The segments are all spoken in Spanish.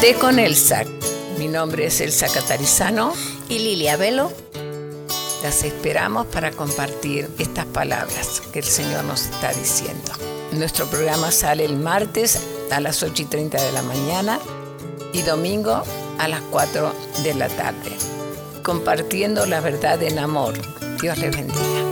Té con Elsa. Mi nombre es Elsa Catarizano y Lilia Velo. Las esperamos para compartir estas palabras que el Señor nos está diciendo. Nuestro programa sale el martes a las 8 y 30 de la mañana y domingo a las 4 de la tarde, compartiendo la verdad en amor. Dios les bendiga.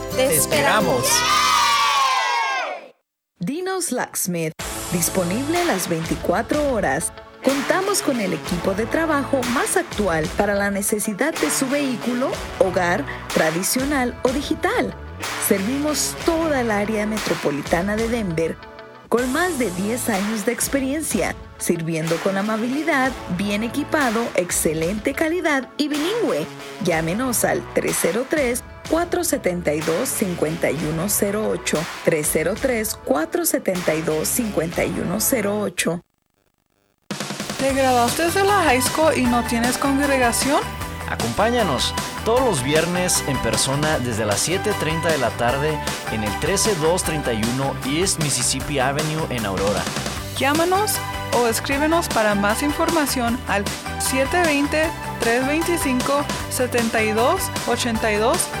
Te, esperamos. Dinos Locksmith, disponible las 24 horas. Contamos con el equipo de trabajo más actual para la necesidad de su vehículo, hogar, tradicional o digital. Servimos toda el área metropolitana de Denver con más de 10 años de experiencia, sirviendo con amabilidad, bien equipado, excelente calidad y bilingüe. Llámenos al 303 472-5108. 303-472-5108. ¿Te graduaste de la high school y no tienes congregación? Acompáñanos todos los viernes en persona desde las 7.30 de la tarde en el 13231 East Mississippi Avenue en Aurora. Llámanos o escríbenos para más información al 720-325-7282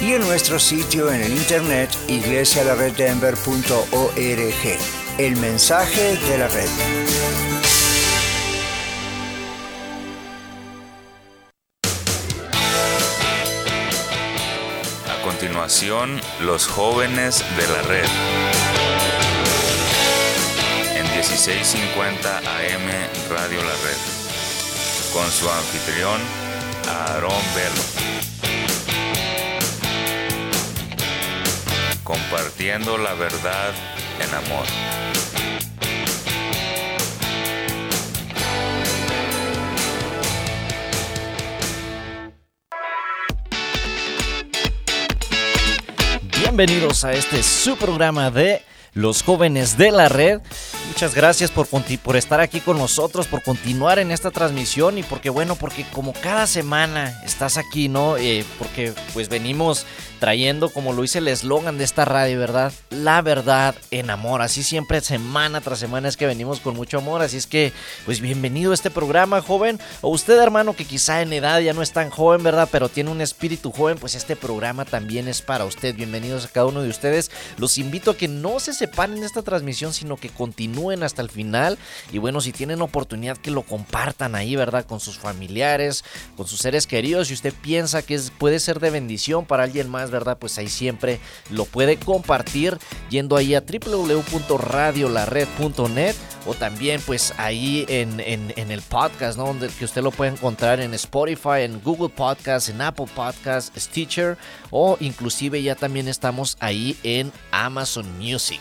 y en nuestro sitio en el internet iglesialareddenver.org. El mensaje de la red. A continuación, los jóvenes de la red. En 1650 AM Radio La Red. Con su anfitrión, Aarón Velo. Compartiendo la verdad en amor. Bienvenidos a este su programa de los jóvenes de la red. Muchas gracias por, por estar aquí con nosotros, por continuar en esta transmisión y porque bueno, porque como cada semana estás aquí, ¿no? Eh, porque pues venimos trayendo, como lo dice el eslogan de esta radio, ¿verdad? La verdad en amor. Así siempre, semana tras semana es que venimos con mucho amor. Así es que, pues bienvenido a este programa, joven. O usted, hermano, que quizá en edad ya no es tan joven, ¿verdad? Pero tiene un espíritu joven, pues este programa también es para usted. Bienvenidos a cada uno de ustedes. Los invito a que no se separen en esta transmisión, sino que continúen hasta el final. Y bueno, si tienen oportunidad, que lo compartan ahí, ¿verdad? Con sus familiares, con sus seres queridos. Si usted piensa que es, puede ser de bendición para alguien más, ¿verdad? Pues ahí siempre lo puede compartir yendo ahí a www.radiolared.net o también pues ahí en, en, en, el podcast, ¿no? Donde que usted lo puede encontrar en Spotify, en Google Podcast, en Apple Podcast, Stitcher o inclusive ya también estamos ahí en Amazon Music.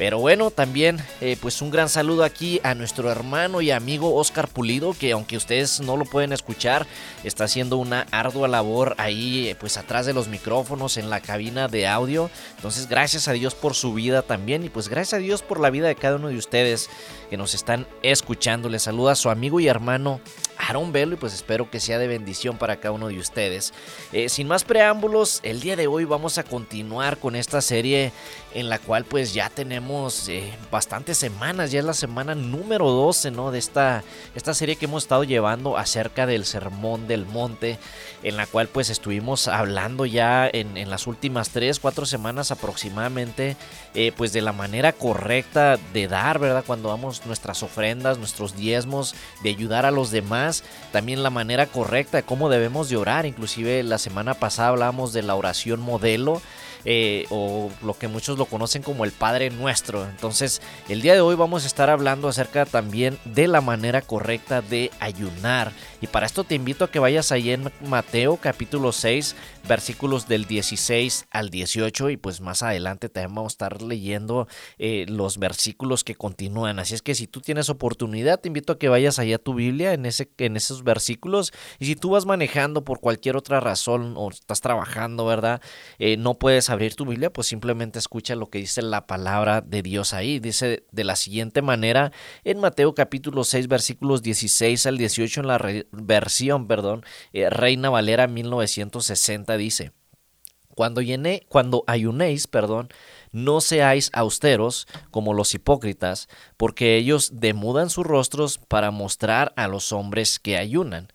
Pero bueno, también eh, pues un gran saludo aquí a nuestro hermano y amigo Oscar Pulido, que aunque ustedes no lo pueden escuchar, está haciendo una ardua labor ahí eh, pues atrás de los micrófonos en la cabina de audio. Entonces gracias a Dios por su vida también y pues gracias a Dios por la vida de cada uno de ustedes que nos están escuchando. Les saluda a su amigo y hermano bajar un velo y pues espero que sea de bendición para cada uno de ustedes. Eh, sin más preámbulos, el día de hoy vamos a continuar con esta serie en la cual pues ya tenemos eh, bastantes semanas, ya es la semana número 12 ¿no? de esta, esta serie que hemos estado llevando acerca del Sermón del Monte, en la cual pues estuvimos hablando ya en, en las últimas 3, 4 semanas aproximadamente eh, pues de la manera correcta de dar, ¿verdad? Cuando damos nuestras ofrendas, nuestros diezmos, de ayudar a los demás, también la manera correcta de cómo debemos de orar, inclusive la semana pasada hablábamos de la oración modelo, eh, o lo que muchos lo conocen como el Padre Nuestro. Entonces, el día de hoy vamos a estar hablando acerca también de la manera correcta de ayunar. Y para esto te invito a que vayas ahí en Mateo capítulo 6, versículos del 16 al 18. Y pues más adelante también vamos a estar leyendo eh, los versículos que continúan. Así es que si tú tienes oportunidad, te invito a que vayas allá a tu Biblia en, ese, en esos versículos. Y si tú vas manejando por cualquier otra razón o estás trabajando, ¿verdad? Eh, no puedes abrir tu Biblia, pues simplemente escucha lo que dice la palabra de Dios ahí. Dice de la siguiente manera en Mateo capítulo 6 versículos 16 al 18 en la versión, perdón, eh, Reina Valera 1960 dice, cuando, llené, cuando ayunéis, perdón, no seáis austeros como los hipócritas, porque ellos demudan sus rostros para mostrar a los hombres que ayunan.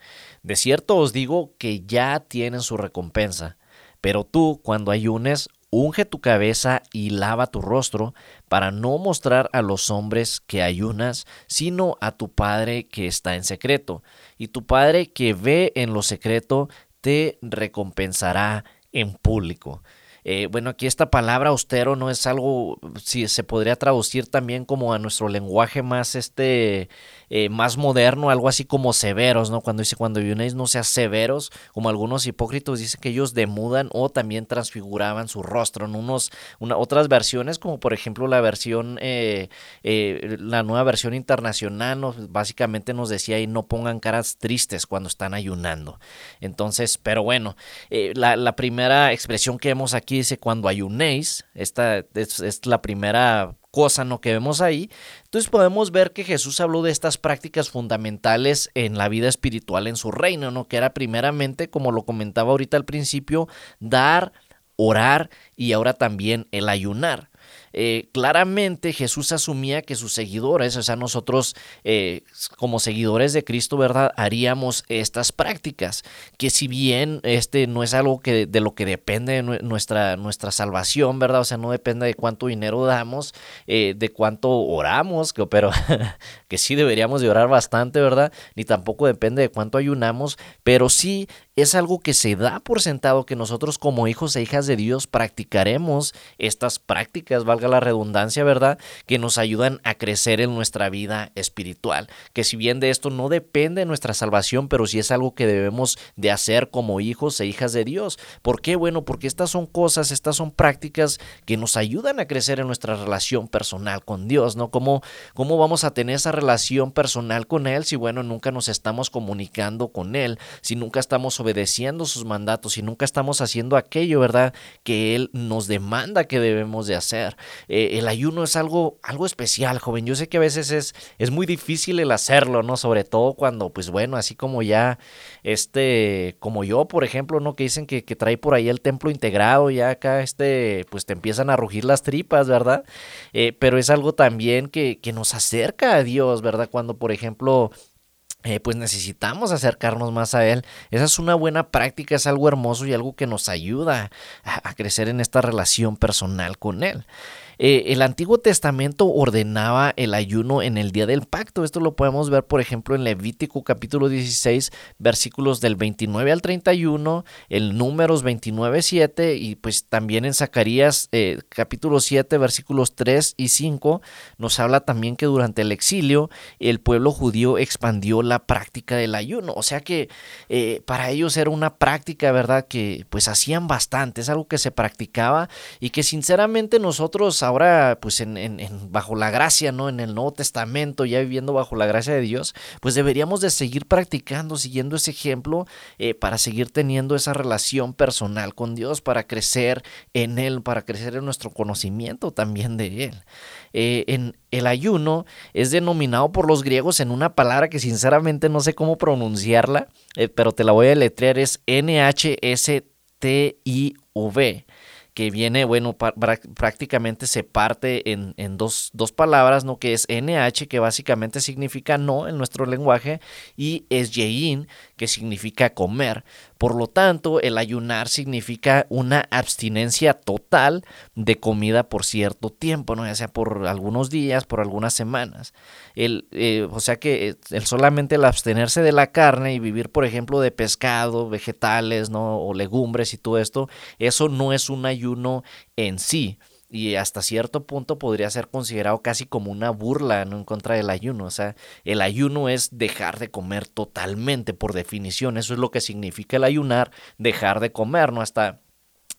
De cierto os digo que ya tienen su recompensa. Pero tú, cuando ayunes, unge tu cabeza y lava tu rostro, para no mostrar a los hombres que ayunas, sino a tu Padre que está en secreto. Y tu Padre que ve en lo secreto, te recompensará en público. Eh, bueno, aquí esta palabra austero no es algo, si se podría traducir también como a nuestro lenguaje más este eh, más moderno, algo así como severos, ¿no? Cuando dice, cuando ayunéis no seas severos, como algunos hipócritas dicen que ellos demudan o también transfiguraban su rostro en unos, otras versiones, como por ejemplo la versión, eh, eh, la nueva versión internacional, básicamente nos decía ahí, no pongan caras tristes cuando están ayunando. Entonces, pero bueno, la, primera expresión que vemos aquí dice, cuando ayunéis, esta es, es la primera cosa ¿no? que vemos ahí. Entonces podemos ver que Jesús habló de estas prácticas fundamentales en la vida espiritual en su reino, ¿no? que era primeramente, como lo comentaba ahorita al principio, dar, orar y ahora también el ayunar. Eh, claramente Jesús asumía que sus seguidores, o sea, nosotros eh, como seguidores de Cristo, ¿verdad? Haríamos estas prácticas, que si bien este no es algo que de lo que depende nuestra, nuestra salvación, ¿verdad? O sea, no depende de cuánto dinero damos, eh, de cuánto oramos, que, pero que sí deberíamos de orar bastante, ¿verdad? Ni tampoco depende de cuánto ayunamos, pero sí es algo que se da por sentado que nosotros como hijos e hijas de Dios practicaremos estas prácticas, valga la redundancia, ¿verdad? Que nos ayudan a crecer en nuestra vida espiritual. Que si bien de esto no depende nuestra salvación, pero sí es algo que debemos de hacer como hijos e hijas de Dios. ¿Por qué? Bueno, porque estas son cosas, estas son prácticas que nos ayudan a crecer en nuestra relación personal con Dios, ¿no? ¿Cómo, cómo vamos a tener esa relación personal con Él si, bueno, nunca nos estamos comunicando con Él, si nunca estamos obedeciendo sus mandatos y nunca estamos haciendo aquello, ¿verdad? Que Él nos demanda que debemos de hacer. Eh, el ayuno es algo, algo especial, joven. Yo sé que a veces es, es muy difícil el hacerlo, ¿no? Sobre todo cuando, pues bueno, así como ya, este, como yo, por ejemplo, ¿no? Que dicen que, que trae por ahí el templo integrado, ya acá, este, pues te empiezan a rugir las tripas, ¿verdad? Eh, pero es algo también que, que nos acerca a Dios, ¿verdad? Cuando, por ejemplo, eh, pues necesitamos acercarnos más a Él. Esa es una buena práctica, es algo hermoso y algo que nos ayuda a, a crecer en esta relación personal con Él. Eh, el Antiguo Testamento ordenaba el ayuno en el día del pacto. Esto lo podemos ver, por ejemplo, en Levítico capítulo 16, versículos del 29 al 31, el Números 29, 7 y pues también en Zacarías eh, capítulo 7, versículos 3 y 5 nos habla también que durante el exilio el pueblo judío expandió la práctica del ayuno. O sea que eh, para ellos era una práctica, ¿verdad? Que pues hacían bastante, es algo que se practicaba y que sinceramente nosotros ahora pues en, bajo la gracia, ¿no? En el Nuevo Testamento, ya viviendo bajo la gracia de Dios, pues deberíamos de seguir practicando, siguiendo ese ejemplo eh, para seguir teniendo esa relación personal con Dios, para crecer en Él, para crecer en nuestro conocimiento también de Él. Eh, en el ayuno es denominado por los griegos en una palabra que sinceramente no sé cómo pronunciarla, eh, pero te la voy a deletrear, es N-H-S-T-I-V que viene, bueno, prácticamente se parte en, en dos, dos palabras, ¿no? Que es NH, que básicamente significa no en nuestro lenguaje, y es yein, que significa comer. Por lo tanto, el ayunar significa una abstinencia total de comida por cierto tiempo, ¿no? Ya sea por algunos días, por algunas semanas. El, eh, o sea que eh, el solamente el abstenerse de la carne y vivir, por ejemplo, de pescado, vegetales, ¿no? O legumbres y todo esto, eso no es un ayuno en sí. Y hasta cierto punto podría ser considerado casi como una burla ¿no? en contra del ayuno. O sea, el ayuno es dejar de comer totalmente, por definición. Eso es lo que significa el ayunar, dejar de comer, ¿no? Hasta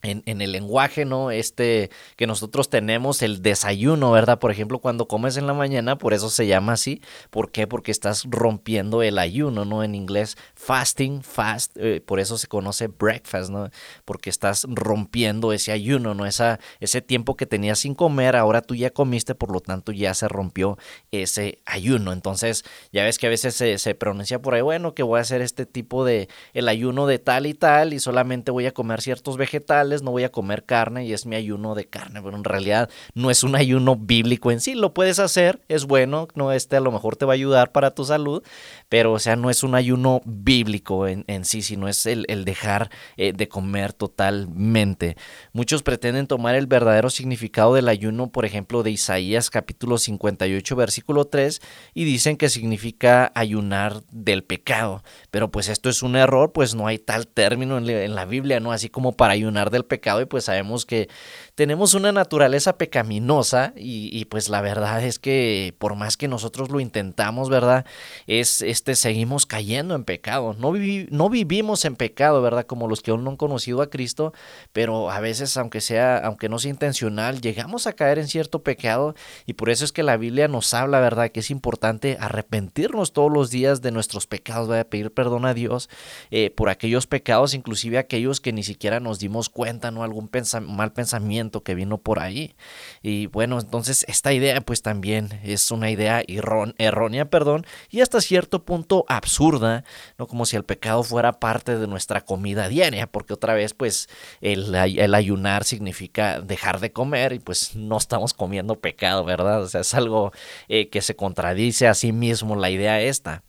en, el lenguaje, ¿no? Este que nosotros tenemos, el desayuno, ¿verdad? Por ejemplo, cuando comes en la mañana, por eso se llama así. ¿Por qué? Porque estás rompiendo el ayuno, ¿no? En inglés, fasting, fast, eh, por eso se conoce breakfast, ¿no? Porque estás rompiendo ese ayuno, ¿no? Esa, ese tiempo que tenías sin comer, ahora tú ya comiste, por lo tanto ya se rompió ese ayuno. Entonces, ya ves que a veces se, se pronuncia por ahí, bueno, que voy a hacer este tipo de, el ayuno de tal y tal, y solamente voy a comer ciertos vegetales no voy a comer carne y es mi ayuno de carne, pero en realidad no es un ayuno bíblico en sí, lo puedes hacer, es bueno, no este a lo mejor te va a ayudar para tu salud, pero o sea, no es un ayuno bíblico en, en sí, sino es el, el dejar eh, de comer totalmente. Muchos pretenden tomar el verdadero significado del ayuno, por ejemplo, de Isaías capítulo 58, versículo 3, y dicen que significa ayunar del pecado, pero pues esto es un error, pues no hay tal término en, en la Biblia, ¿no? Así como para ayunar del pecado y pues sabemos que tenemos una naturaleza pecaminosa y, pues la verdad es que por más que nosotros lo intentamos, ¿verdad? Es este seguimos cayendo en pecado. No vivimos en pecado, ¿verdad? Como los que aún no han conocido a Cristo, pero a veces aunque sea aunque no sea intencional, llegamos a caer en cierto pecado y por eso es que la Biblia nos habla, ¿verdad? Que es importante arrepentirnos todos los días de nuestros pecados, ¿verdad? Pedir perdón a Dios eh, por aquellos pecados, inclusive aquellos que ni siquiera nos dimos cuenta, ¿no? Algún mal pensamiento que vino por ahí. Y bueno, entonces esta idea pues también es una idea errónea, perdón, y hasta cierto punto absurda, ¿no? Como si el pecado fuera parte de nuestra comida diaria, porque otra vez pues el, el ayunar significa dejar de comer y pues no estamos comiendo pecado, ¿verdad? O sea, es algo eh, que se contradice a sí mismo la idea esta.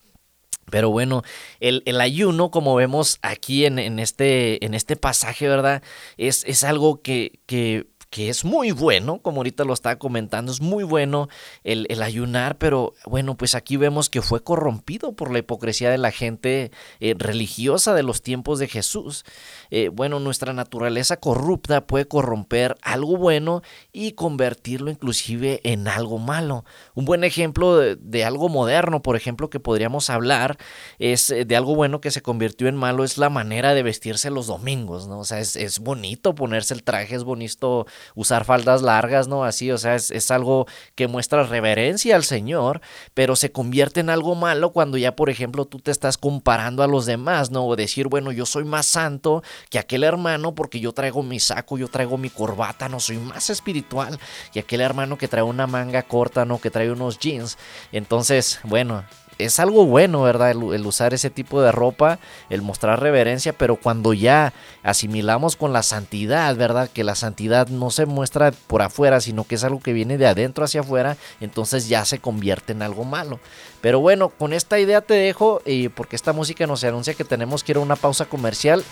Pero bueno, el, el, ayuno, como vemos aquí en, en, este, en este pasaje, ¿verdad? Es, es algo que, que, que, es muy bueno, como ahorita lo estaba comentando, es muy bueno el, ayunar, pero bueno, pues aquí vemos que fue corrompido por la hipocresía de la gente eh, religiosa de los tiempos de Jesús. Eh, bueno, nuestra naturaleza corrupta puede corromper algo bueno y convertirlo inclusive en algo malo. Un buen ejemplo de, algo moderno, por ejemplo, que podríamos hablar, es de algo bueno que se convirtió en malo, es la manera de vestirse los domingos, ¿no? O sea, es bonito ponerse el traje, es bonito usar faldas largas, ¿no? Así, o sea, es, es, algo que muestra reverencia al Señor, pero se convierte en algo malo cuando ya, por ejemplo, tú te estás comparando a los demás, ¿no? O decir, bueno, yo soy más santo que aquel hermano porque yo traigo mi saco, yo traigo mi corbata, no soy más espiritual que aquel hermano que trae una manga corta, ¿no? Que trae unos jeans. Entonces, bueno, es algo bueno, ¿verdad? El, usar ese tipo de ropa, el mostrar reverencia, pero cuando ya asimilamos con la santidad, ¿verdad? Que la santidad no se muestra por afuera, sino que es algo que viene de adentro hacia afuera, entonces ya se convierte en algo malo. Pero bueno, con esta idea te dejo, y porque esta música nos anuncia que tenemos que ir a una pausa comercial.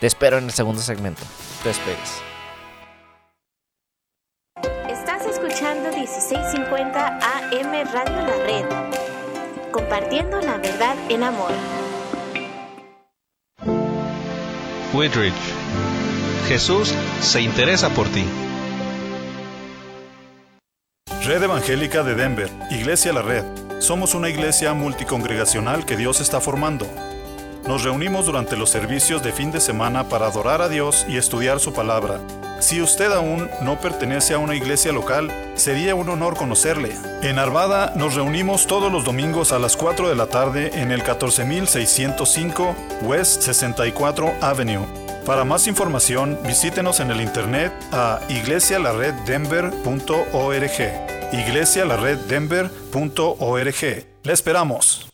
Te espero en el segundo segmento. Te esperes. Estás escuchando 1650 AM Radio La Red compartiendo la verdad en amor. Woodridge. Jesús se interesa por ti. Red Evangélica de Denver, Iglesia La Red. Somos una iglesia multicongregacional que Dios está formando. Nos reunimos durante los servicios de fin de semana para adorar a Dios y estudiar su palabra. Si usted aún no pertenece a una iglesia local, sería un honor conocerle. En Arvada nos reunimos todos los domingos a las 4 de la tarde en el 14605 West 64 Avenue. Para más información, visítenos en el internet a iglesialareddenver.org. iglesialareddenver.org. Le esperamos.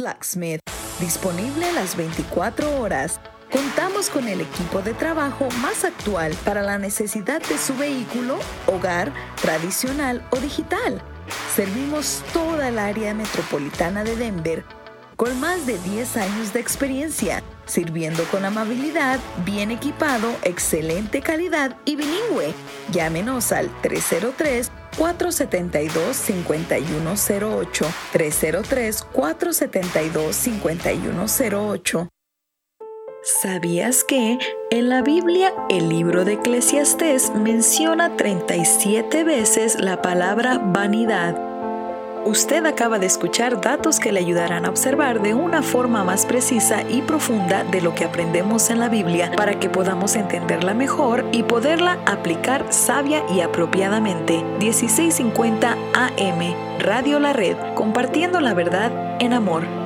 Locksmith, disponible las 24 horas. Contamos con el equipo de trabajo más actual para la necesidad de su vehículo, hogar, tradicional o digital. Servimos toda el área metropolitana de Denver con más de 10 años de experiencia, sirviendo con amabilidad, bien equipado, excelente calidad y bilingüe. Llámenos al 303 472-5108. 303-472-5108. ¿Sabías que en la Biblia el libro de Eclesiastés menciona 37 veces la palabra vanidad? Usted acaba de escuchar datos que le ayudarán a observar de una forma más precisa y profunda de lo que aprendemos en la Biblia para que podamos entenderla mejor y poderla aplicar sabia y apropiadamente. 1650 AM, Radio La Red, compartiendo la verdad en amor.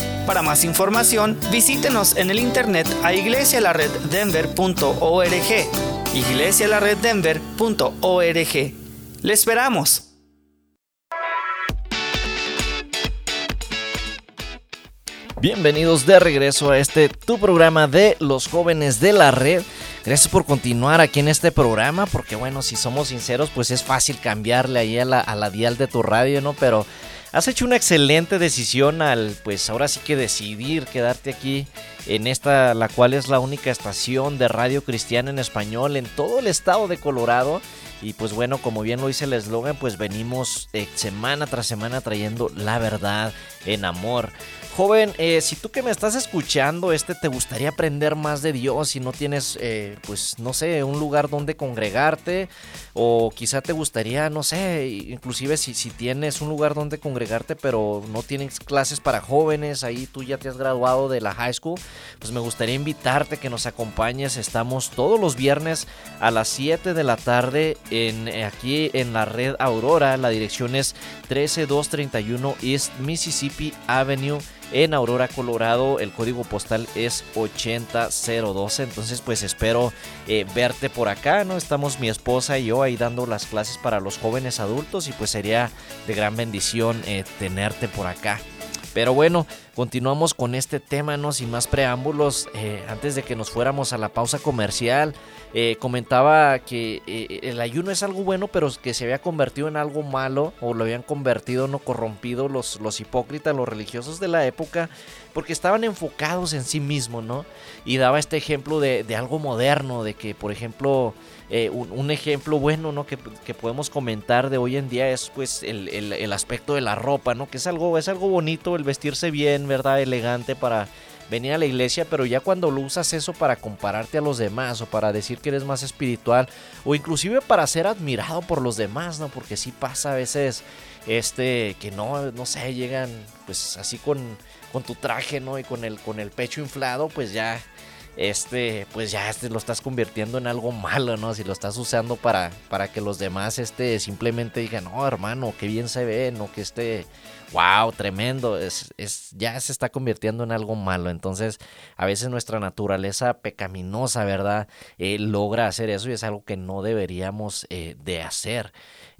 Para más información, visítenos en el internet a iglesialareddenver.org. iglesialareddenver.org. ¡Le esperamos! Bienvenidos de regreso a este tu programa de los jóvenes de la red. Gracias por continuar aquí en este programa, porque bueno, si somos sinceros, pues es fácil cambiarle ahí a la, a la dial de tu radio, ¿no? Pero has hecho una excelente decisión al, pues ahora sí que decidir quedarte aquí en esta, la cual es la única estación de radio cristiana en español en todo el estado de Colorado. Y pues bueno, como bien lo dice el eslogan, pues venimos eh, semana tras semana trayendo la verdad en amor. Joven, eh, si tú que me estás escuchando, este te gustaría aprender más de Dios y no tienes, eh, pues no sé, un lugar donde congregarte, o quizá te gustaría, no sé, inclusive si, si tienes un lugar donde congregarte, pero no tienes clases para jóvenes, ahí tú ya te has graduado de la high school, pues me gustaría invitarte que nos acompañes. Estamos todos los viernes a las 7 de la tarde en, aquí en la red Aurora. La dirección es 13231 East Mississippi Avenue en Aurora, Colorado. El código postal es 80012. Entonces, pues espero eh, verte por acá, ¿no? Estamos mi esposa y yo ahí dando las clases para los jóvenes adultos y pues sería de gran bendición eh, tenerte por acá. Pero bueno, continuamos con este tema, ¿no? Sin más preámbulos, eh, antes de que nos fuéramos a la pausa comercial, eh, comentaba que eh, el ayuno es algo bueno, pero que se había convertido en algo malo, o lo habían convertido, no corrompido los, los hipócritas, los religiosos de la época, porque estaban enfocados en sí mismos, ¿no? Y daba este ejemplo de, de algo moderno, de que, por ejemplo, eh, un, ejemplo bueno ¿no? que, que, podemos comentar de hoy en día es pues el, el, el, aspecto de la ropa, ¿no? que es algo, es algo bonito el vestirse bien, ¿verdad? Elegante para venir a la iglesia, pero ya cuando lo usas eso para compararte a los demás o para decir que eres más espiritual o inclusive para ser admirado por los demás, ¿no? Porque sí pasa a veces este que no no sé, llegan pues así con con tu traje, ¿no? Y con el con el pecho inflado, pues ya este, pues ya este lo estás convirtiendo en algo malo, ¿no? Si lo estás usando para, para que los demás, este, simplemente digan, no, hermano, qué bien se ve, no, que este, wow, tremendo, es, es, ya se está convirtiendo en algo malo. Entonces, a veces nuestra naturaleza pecaminosa, ¿verdad? Eh, logra hacer eso y es algo que no deberíamos eh, de hacer.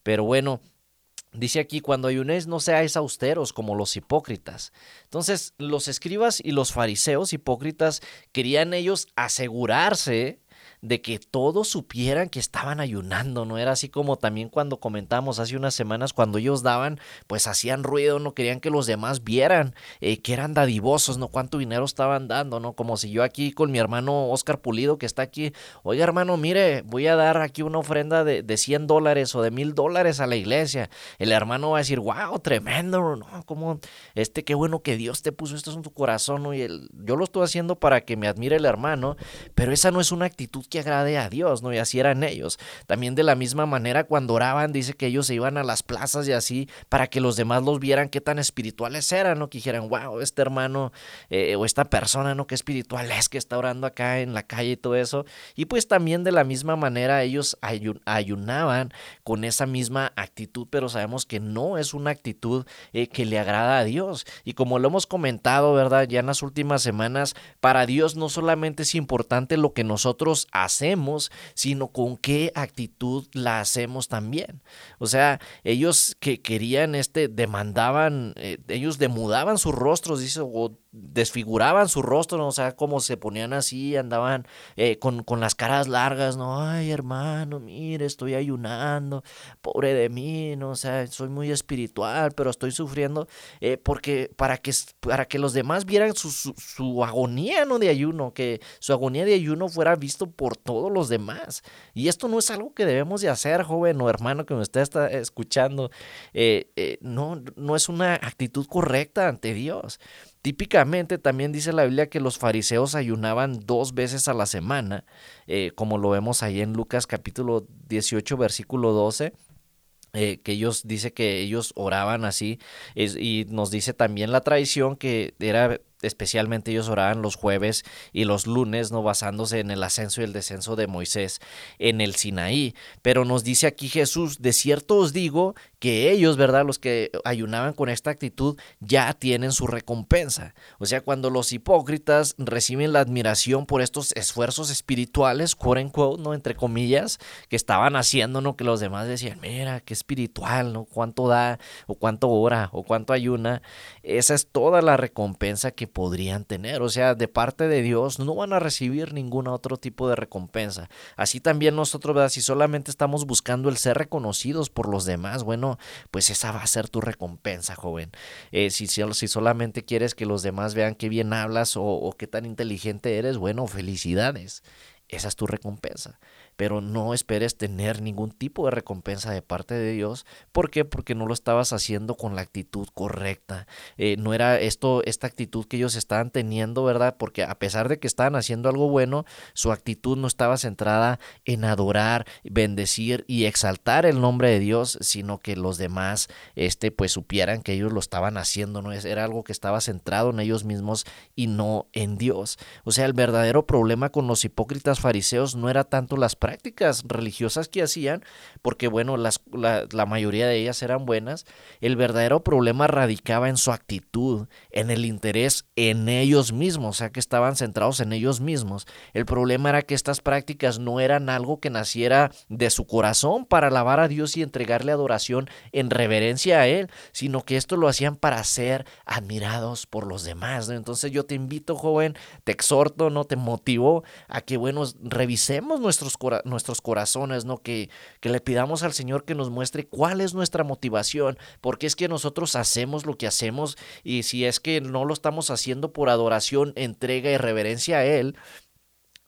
Pero bueno, Dice aquí, cuando ayunéis no seáis austeros como los hipócritas. Entonces, los escribas y los fariseos hipócritas querían ellos asegurarse de que todos supieran que estaban ayunando, ¿no? Era así como también cuando comentamos hace unas semanas, cuando ellos daban, pues hacían ruido, no querían que los demás vieran eh, que eran dadivosos, ¿no? Cuánto dinero estaban dando, ¿no? Como si yo aquí con mi hermano Oscar Pulido, que está aquí, oiga hermano, mire, voy a dar aquí una ofrenda de, de 100 dólares o de mil dólares a la iglesia. El hermano va a decir, wow, tremendo, ¿no? Como, este, qué bueno que Dios te puso esto en tu corazón, ¿no? Y el, yo lo estoy haciendo para que me admire el hermano, pero esa no es una actitud que agrade a Dios, ¿no? Y así eran ellos. También de la misma manera cuando oraban, dice que ellos se iban a las plazas y así para que los demás los vieran qué tan espirituales eran, ¿no? Que dijeran, wow, este hermano eh, o esta persona, ¿no? Qué espiritual es que está orando acá en la calle y todo eso. Y pues también de la misma manera ellos ayunaban con esa misma actitud, pero sabemos que no es una actitud eh, que le agrada a Dios. Y como lo hemos comentado, ¿verdad? Ya en las últimas semanas, para Dios no solamente es importante lo que nosotros sino con qué actitud la hacemos también. O sea, ellos que querían este, demandaban, eh, ellos demudaban sus rostros, dice, o desfiguraban su rostro, ¿no? o sea, como se ponían así, andaban eh, con, con, las caras largas, ¿no? Ay, hermano, mire, estoy ayunando, pobre de mí, ¿no? O sea, soy muy espiritual, pero estoy sufriendo, eh, porque para que, para que los demás vieran su, su, agonía, ¿no? De ayuno, que su agonía de ayuno fuera visto por todos los demás. Y esto no es algo que debemos de hacer, joven o hermano que me está, está escuchando, eh, no, no es una actitud correcta ante Dios. Típicamente también dice la Biblia que los fariseos ayunaban dos veces a la semana, eh, como lo vemos ahí en Lucas capítulo 18 versículo 12. Eh, que ellos dice que ellos oraban así y nos dice también la tradición que era especialmente ellos oraban los jueves y los lunes, no basándose en el ascenso y el descenso de Moisés en el Sinaí. Pero nos dice aquí Jesús, de cierto os digo que ellos, ¿verdad? Los que ayunaban con esta actitud ya tienen su recompensa. O sea, cuando los hipócritas reciben la admiración por estos esfuerzos espirituales, quote unquote, ¿no? Entre comillas, que estaban haciendo, ¿no? Que los demás decían, mira, qué espiritual, ¿no? Cuánto da, o cuánto ora, o cuánto ayuna. Esa es toda la recompensa que podrían tener. O sea, de parte de Dios no van a recibir ningún otro tipo de recompensa. Así también nosotros. Si solamente estamos buscando el ser reconocidos por los demás, bueno, pues esa va a ser tu recompensa, joven. Eh, si, si, solamente quieres que los demás vean qué bien hablas o, o qué tan inteligente eres, bueno, felicidades. Esa es tu recompensa pero no esperes tener ningún tipo de recompensa de parte de Dios. ¿Por qué? Porque no lo estabas haciendo con la actitud correcta. Eh, no era esto, esta actitud que ellos estaban teniendo, ¿verdad? Porque a pesar de que estaban haciendo algo bueno, su actitud no estaba centrada en adorar, bendecir y exaltar el nombre de Dios, sino que los demás, este, pues supieran que ellos lo estaban haciendo, ¿no? Era algo que estaba centrado en ellos mismos y no en Dios. O sea, el verdadero problema con los hipócritas fariseos no era tanto las prácticas, prácticas religiosas que hacían, porque bueno, las, la, mayoría de ellas eran buenas, el verdadero problema radicaba en su actitud, en el interés en ellos mismos, o sea que estaban centrados en ellos mismos. El problema era que estas prácticas no eran algo que naciera de su corazón para alabar a Dios y entregarle adoración en reverencia a Él, sino que esto lo hacían para ser admirados por los demás. Entonces yo te invito, joven, te exhorto, no te motivo a que, bueno, revisemos nuestros corazones nuestros corazones, ¿no? Que, que le pidamos al Señor que nos muestre cuál es nuestra motivación, porque es que nosotros hacemos lo que hacemos y si es que no lo estamos haciendo por adoración, entrega y reverencia a Él,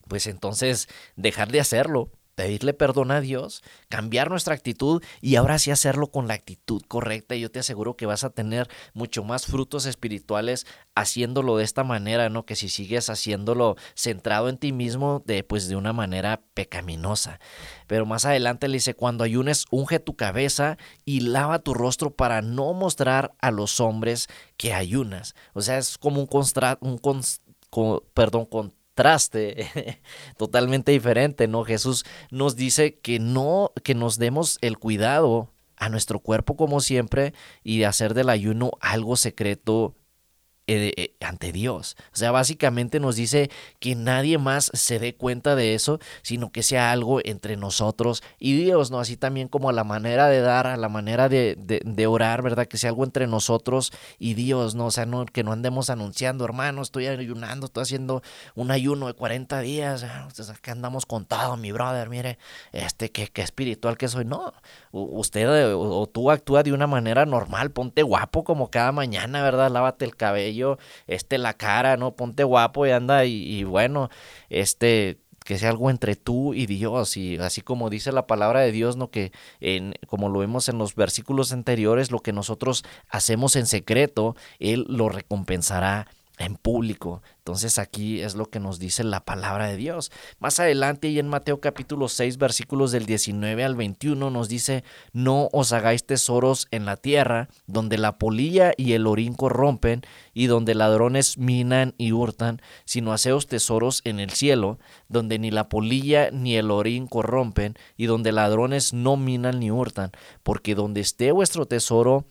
pues entonces dejar de hacerlo pedirle perdón a Dios, cambiar nuestra actitud y ahora sí hacerlo con la actitud correcta. Y yo te aseguro que vas a tener mucho más frutos espirituales haciéndolo de esta manera, ¿no? Que si sigues haciéndolo centrado en ti mismo, de, pues de una manera pecaminosa. Pero más adelante le dice, cuando ayunes, unge tu cabeza y lava tu rostro para no mostrar a los hombres que ayunas. O sea, es como un, constra un perdón, contraste totalmente diferente, ¿no? Jesús nos dice que no, que nos demos el cuidado a nuestro cuerpo como siempre y de hacer del ayuno algo secreto eh, eh, ante Dios. O sea, básicamente nos dice que nadie más se dé cuenta de eso, sino que sea algo entre nosotros y Dios, ¿no? Así también como a la manera de dar, a la manera de, de, orar, ¿verdad? Que sea algo entre nosotros y Dios, ¿no? O sea, no, que no andemos anunciando, hermano, estoy ayunando, estoy haciendo un ayuno de 40 días, ah, que andamos contado, mi brother, mire, este, que, que espiritual que soy. No, usted o, o tú actúa de una manera normal, ponte guapo como cada mañana, ¿verdad? Lávate el cabello este, la cara, ¿no? Ponte guapo y anda y, bueno, este, que sea algo entre tú y Dios y así como dice la palabra de Dios, no que en, como lo vemos en los versículos anteriores, lo que nosotros hacemos en secreto, él lo recompensará en público. Entonces aquí es lo que nos dice la palabra de Dios. Más adelante y en Mateo capítulo 6 versículos del 19 al 21 nos dice, no os hagáis tesoros en la tierra, donde la polilla y el orín corrompen y donde ladrones minan y hurtan, sino haceos tesoros en el cielo, donde ni la polilla ni el orín corrompen y donde ladrones no minan ni hurtan, porque donde esté vuestro tesoro,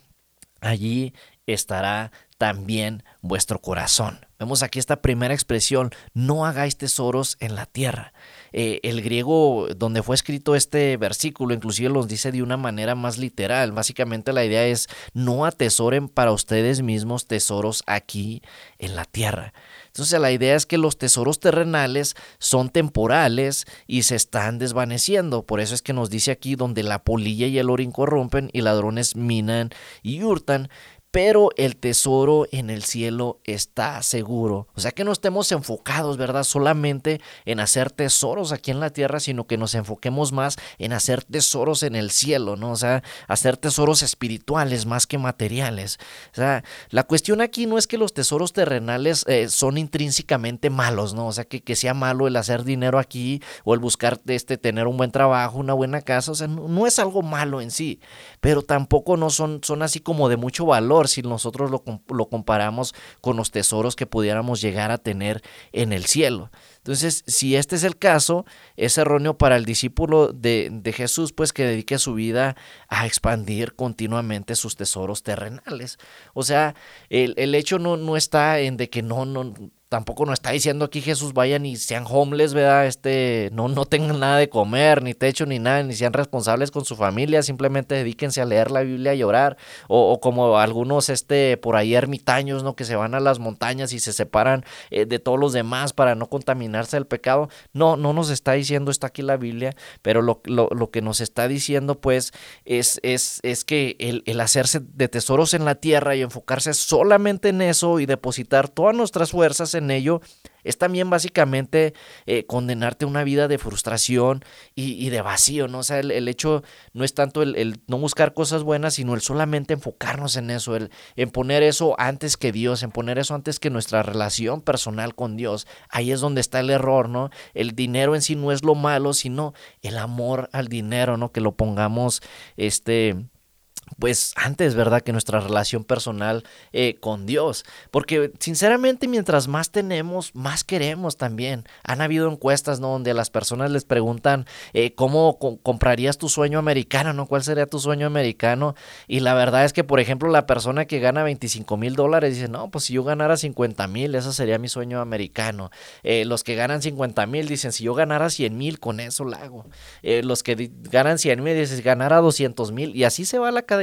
allí estará también vuestro corazón. Vemos aquí esta primera expresión, no hagáis tesoros en la tierra. Eh, el griego donde fue escrito este versículo inclusive los dice de una manera más literal. Básicamente la idea es no atesoren para ustedes mismos tesoros aquí en la tierra. Entonces la idea es que los tesoros terrenales son temporales y se están desvaneciendo. Por eso es que nos dice aquí donde la polilla y el oro corrompen y ladrones minan y hurtan pero el tesoro en el cielo está seguro. O sea que no estemos enfocados, ¿verdad? Solamente en hacer tesoros aquí en la tierra, sino que nos enfoquemos más en hacer tesoros en el cielo, ¿no? O sea, hacer tesoros espirituales más que materiales. O sea, la cuestión aquí no es que los tesoros terrenales eh, son intrínsecamente malos, ¿no? O sea, que, que, sea malo el hacer dinero aquí o el buscar este, tener un buen trabajo, una buena casa. O sea, no, no es algo malo en sí, pero tampoco no son, son así como de mucho valor si nosotros lo, lo comparamos con los tesoros que pudiéramos llegar a tener en el cielo. Entonces, si este es el caso, es erróneo para el discípulo de, de, Jesús, pues que dedique su vida a expandir continuamente sus tesoros terrenales. O sea, el, el hecho no, no está en de que no, no, tampoco nos está diciendo aquí Jesús vayan y sean homeless, ¿verdad? Este, no, no tengan nada de comer, ni techo, ni nada, ni sean responsables con su familia, simplemente dedíquense a leer la Biblia y orar, o, como algunos, este, por ahí ermitaños, ¿no? Que se van a las montañas y se separan eh, de todos los demás para no contaminarse del pecado. No, no nos está diciendo, está aquí la Biblia, pero lo, lo, lo que nos está diciendo, pues, es, es, es que el, el hacerse de tesoros en la tierra y enfocarse solamente en eso y depositar todas nuestras fuerzas en en ello es también básicamente eh, condenarte a una vida de frustración y, de vacío, ¿no? O sea, el, hecho no es tanto el, no buscar cosas buenas, sino el solamente enfocarnos en eso, el, en poner eso antes que Dios, en poner eso antes que nuestra relación personal con Dios. Ahí es donde está el error, ¿no? El dinero en sí no es lo malo, sino el amor al dinero, ¿no? Que lo pongamos, este pues antes, ¿verdad? Que nuestra relación personal eh, con Dios. Porque sinceramente mientras más tenemos, más queremos también. Han habido encuestas, ¿no? Donde las personas les preguntan, eh, ¿cómo comprarías tu sueño americano, ¿no? ¿Cuál sería tu sueño americano? Y la verdad es que, por ejemplo, la persona que gana 25 mil dólares dice, no, pues si yo ganara 50 mil, ese sería mi sueño americano. Eh, los que ganan 50 mil dicen, si yo ganara 100 mil, con eso lo hago. los que ganan 100 mil dicen, ganara 200 mil. Y así se va la cadena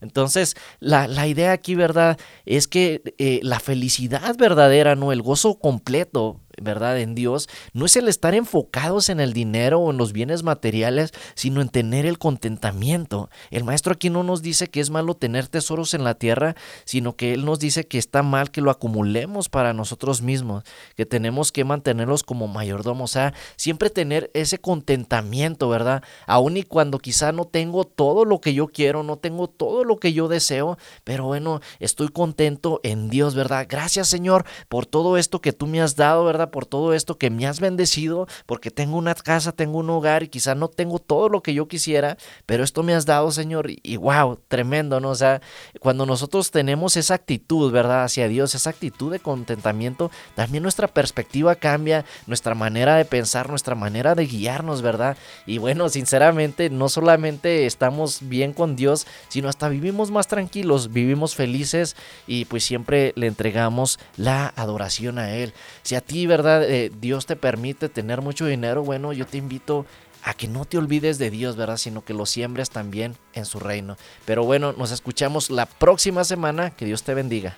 entonces, la, idea aquí, ¿verdad? Es que eh, la felicidad verdadera, ¿no? El gozo completo ¿verdad? En Dios, no es el estar enfocados en el dinero o en los bienes materiales, sino en tener el contentamiento. El maestro aquí no nos dice que es malo tener tesoros en la tierra, sino que él nos dice que está mal que lo acumulemos para nosotros mismos, que tenemos que mantenerlos como mayordomos, o sea, siempre tener ese contentamiento, ¿verdad? Aun y cuando quizá no tengo todo lo que yo quiero, no tengo todo lo que yo deseo, pero bueno, estoy contento en Dios, ¿verdad? Gracias Señor por todo esto que tú me has dado, ¿verdad? Por todo esto que me has bendecido, porque tengo una casa, tengo un hogar y quizá no tengo todo lo que yo quisiera, pero esto me has dado, Señor, y, wow, tremendo, ¿no? O sea, cuando nosotros tenemos esa actitud, ¿verdad? Hacia Dios, esa actitud de contentamiento, también nuestra perspectiva cambia, nuestra manera de pensar, nuestra manera de guiarnos, ¿verdad? Y bueno, sinceramente, no solamente estamos bien con Dios, sino hasta vivimos más tranquilos, vivimos felices y pues siempre le entregamos la adoración a Él. Si a ti, ¿verdad? Eh, Dios te permite tener mucho dinero, bueno, yo te invito a que no te olvides de Dios, ¿verdad? Sino que lo siembres también en su reino. Pero bueno, nos escuchamos la próxima semana. Que Dios te bendiga.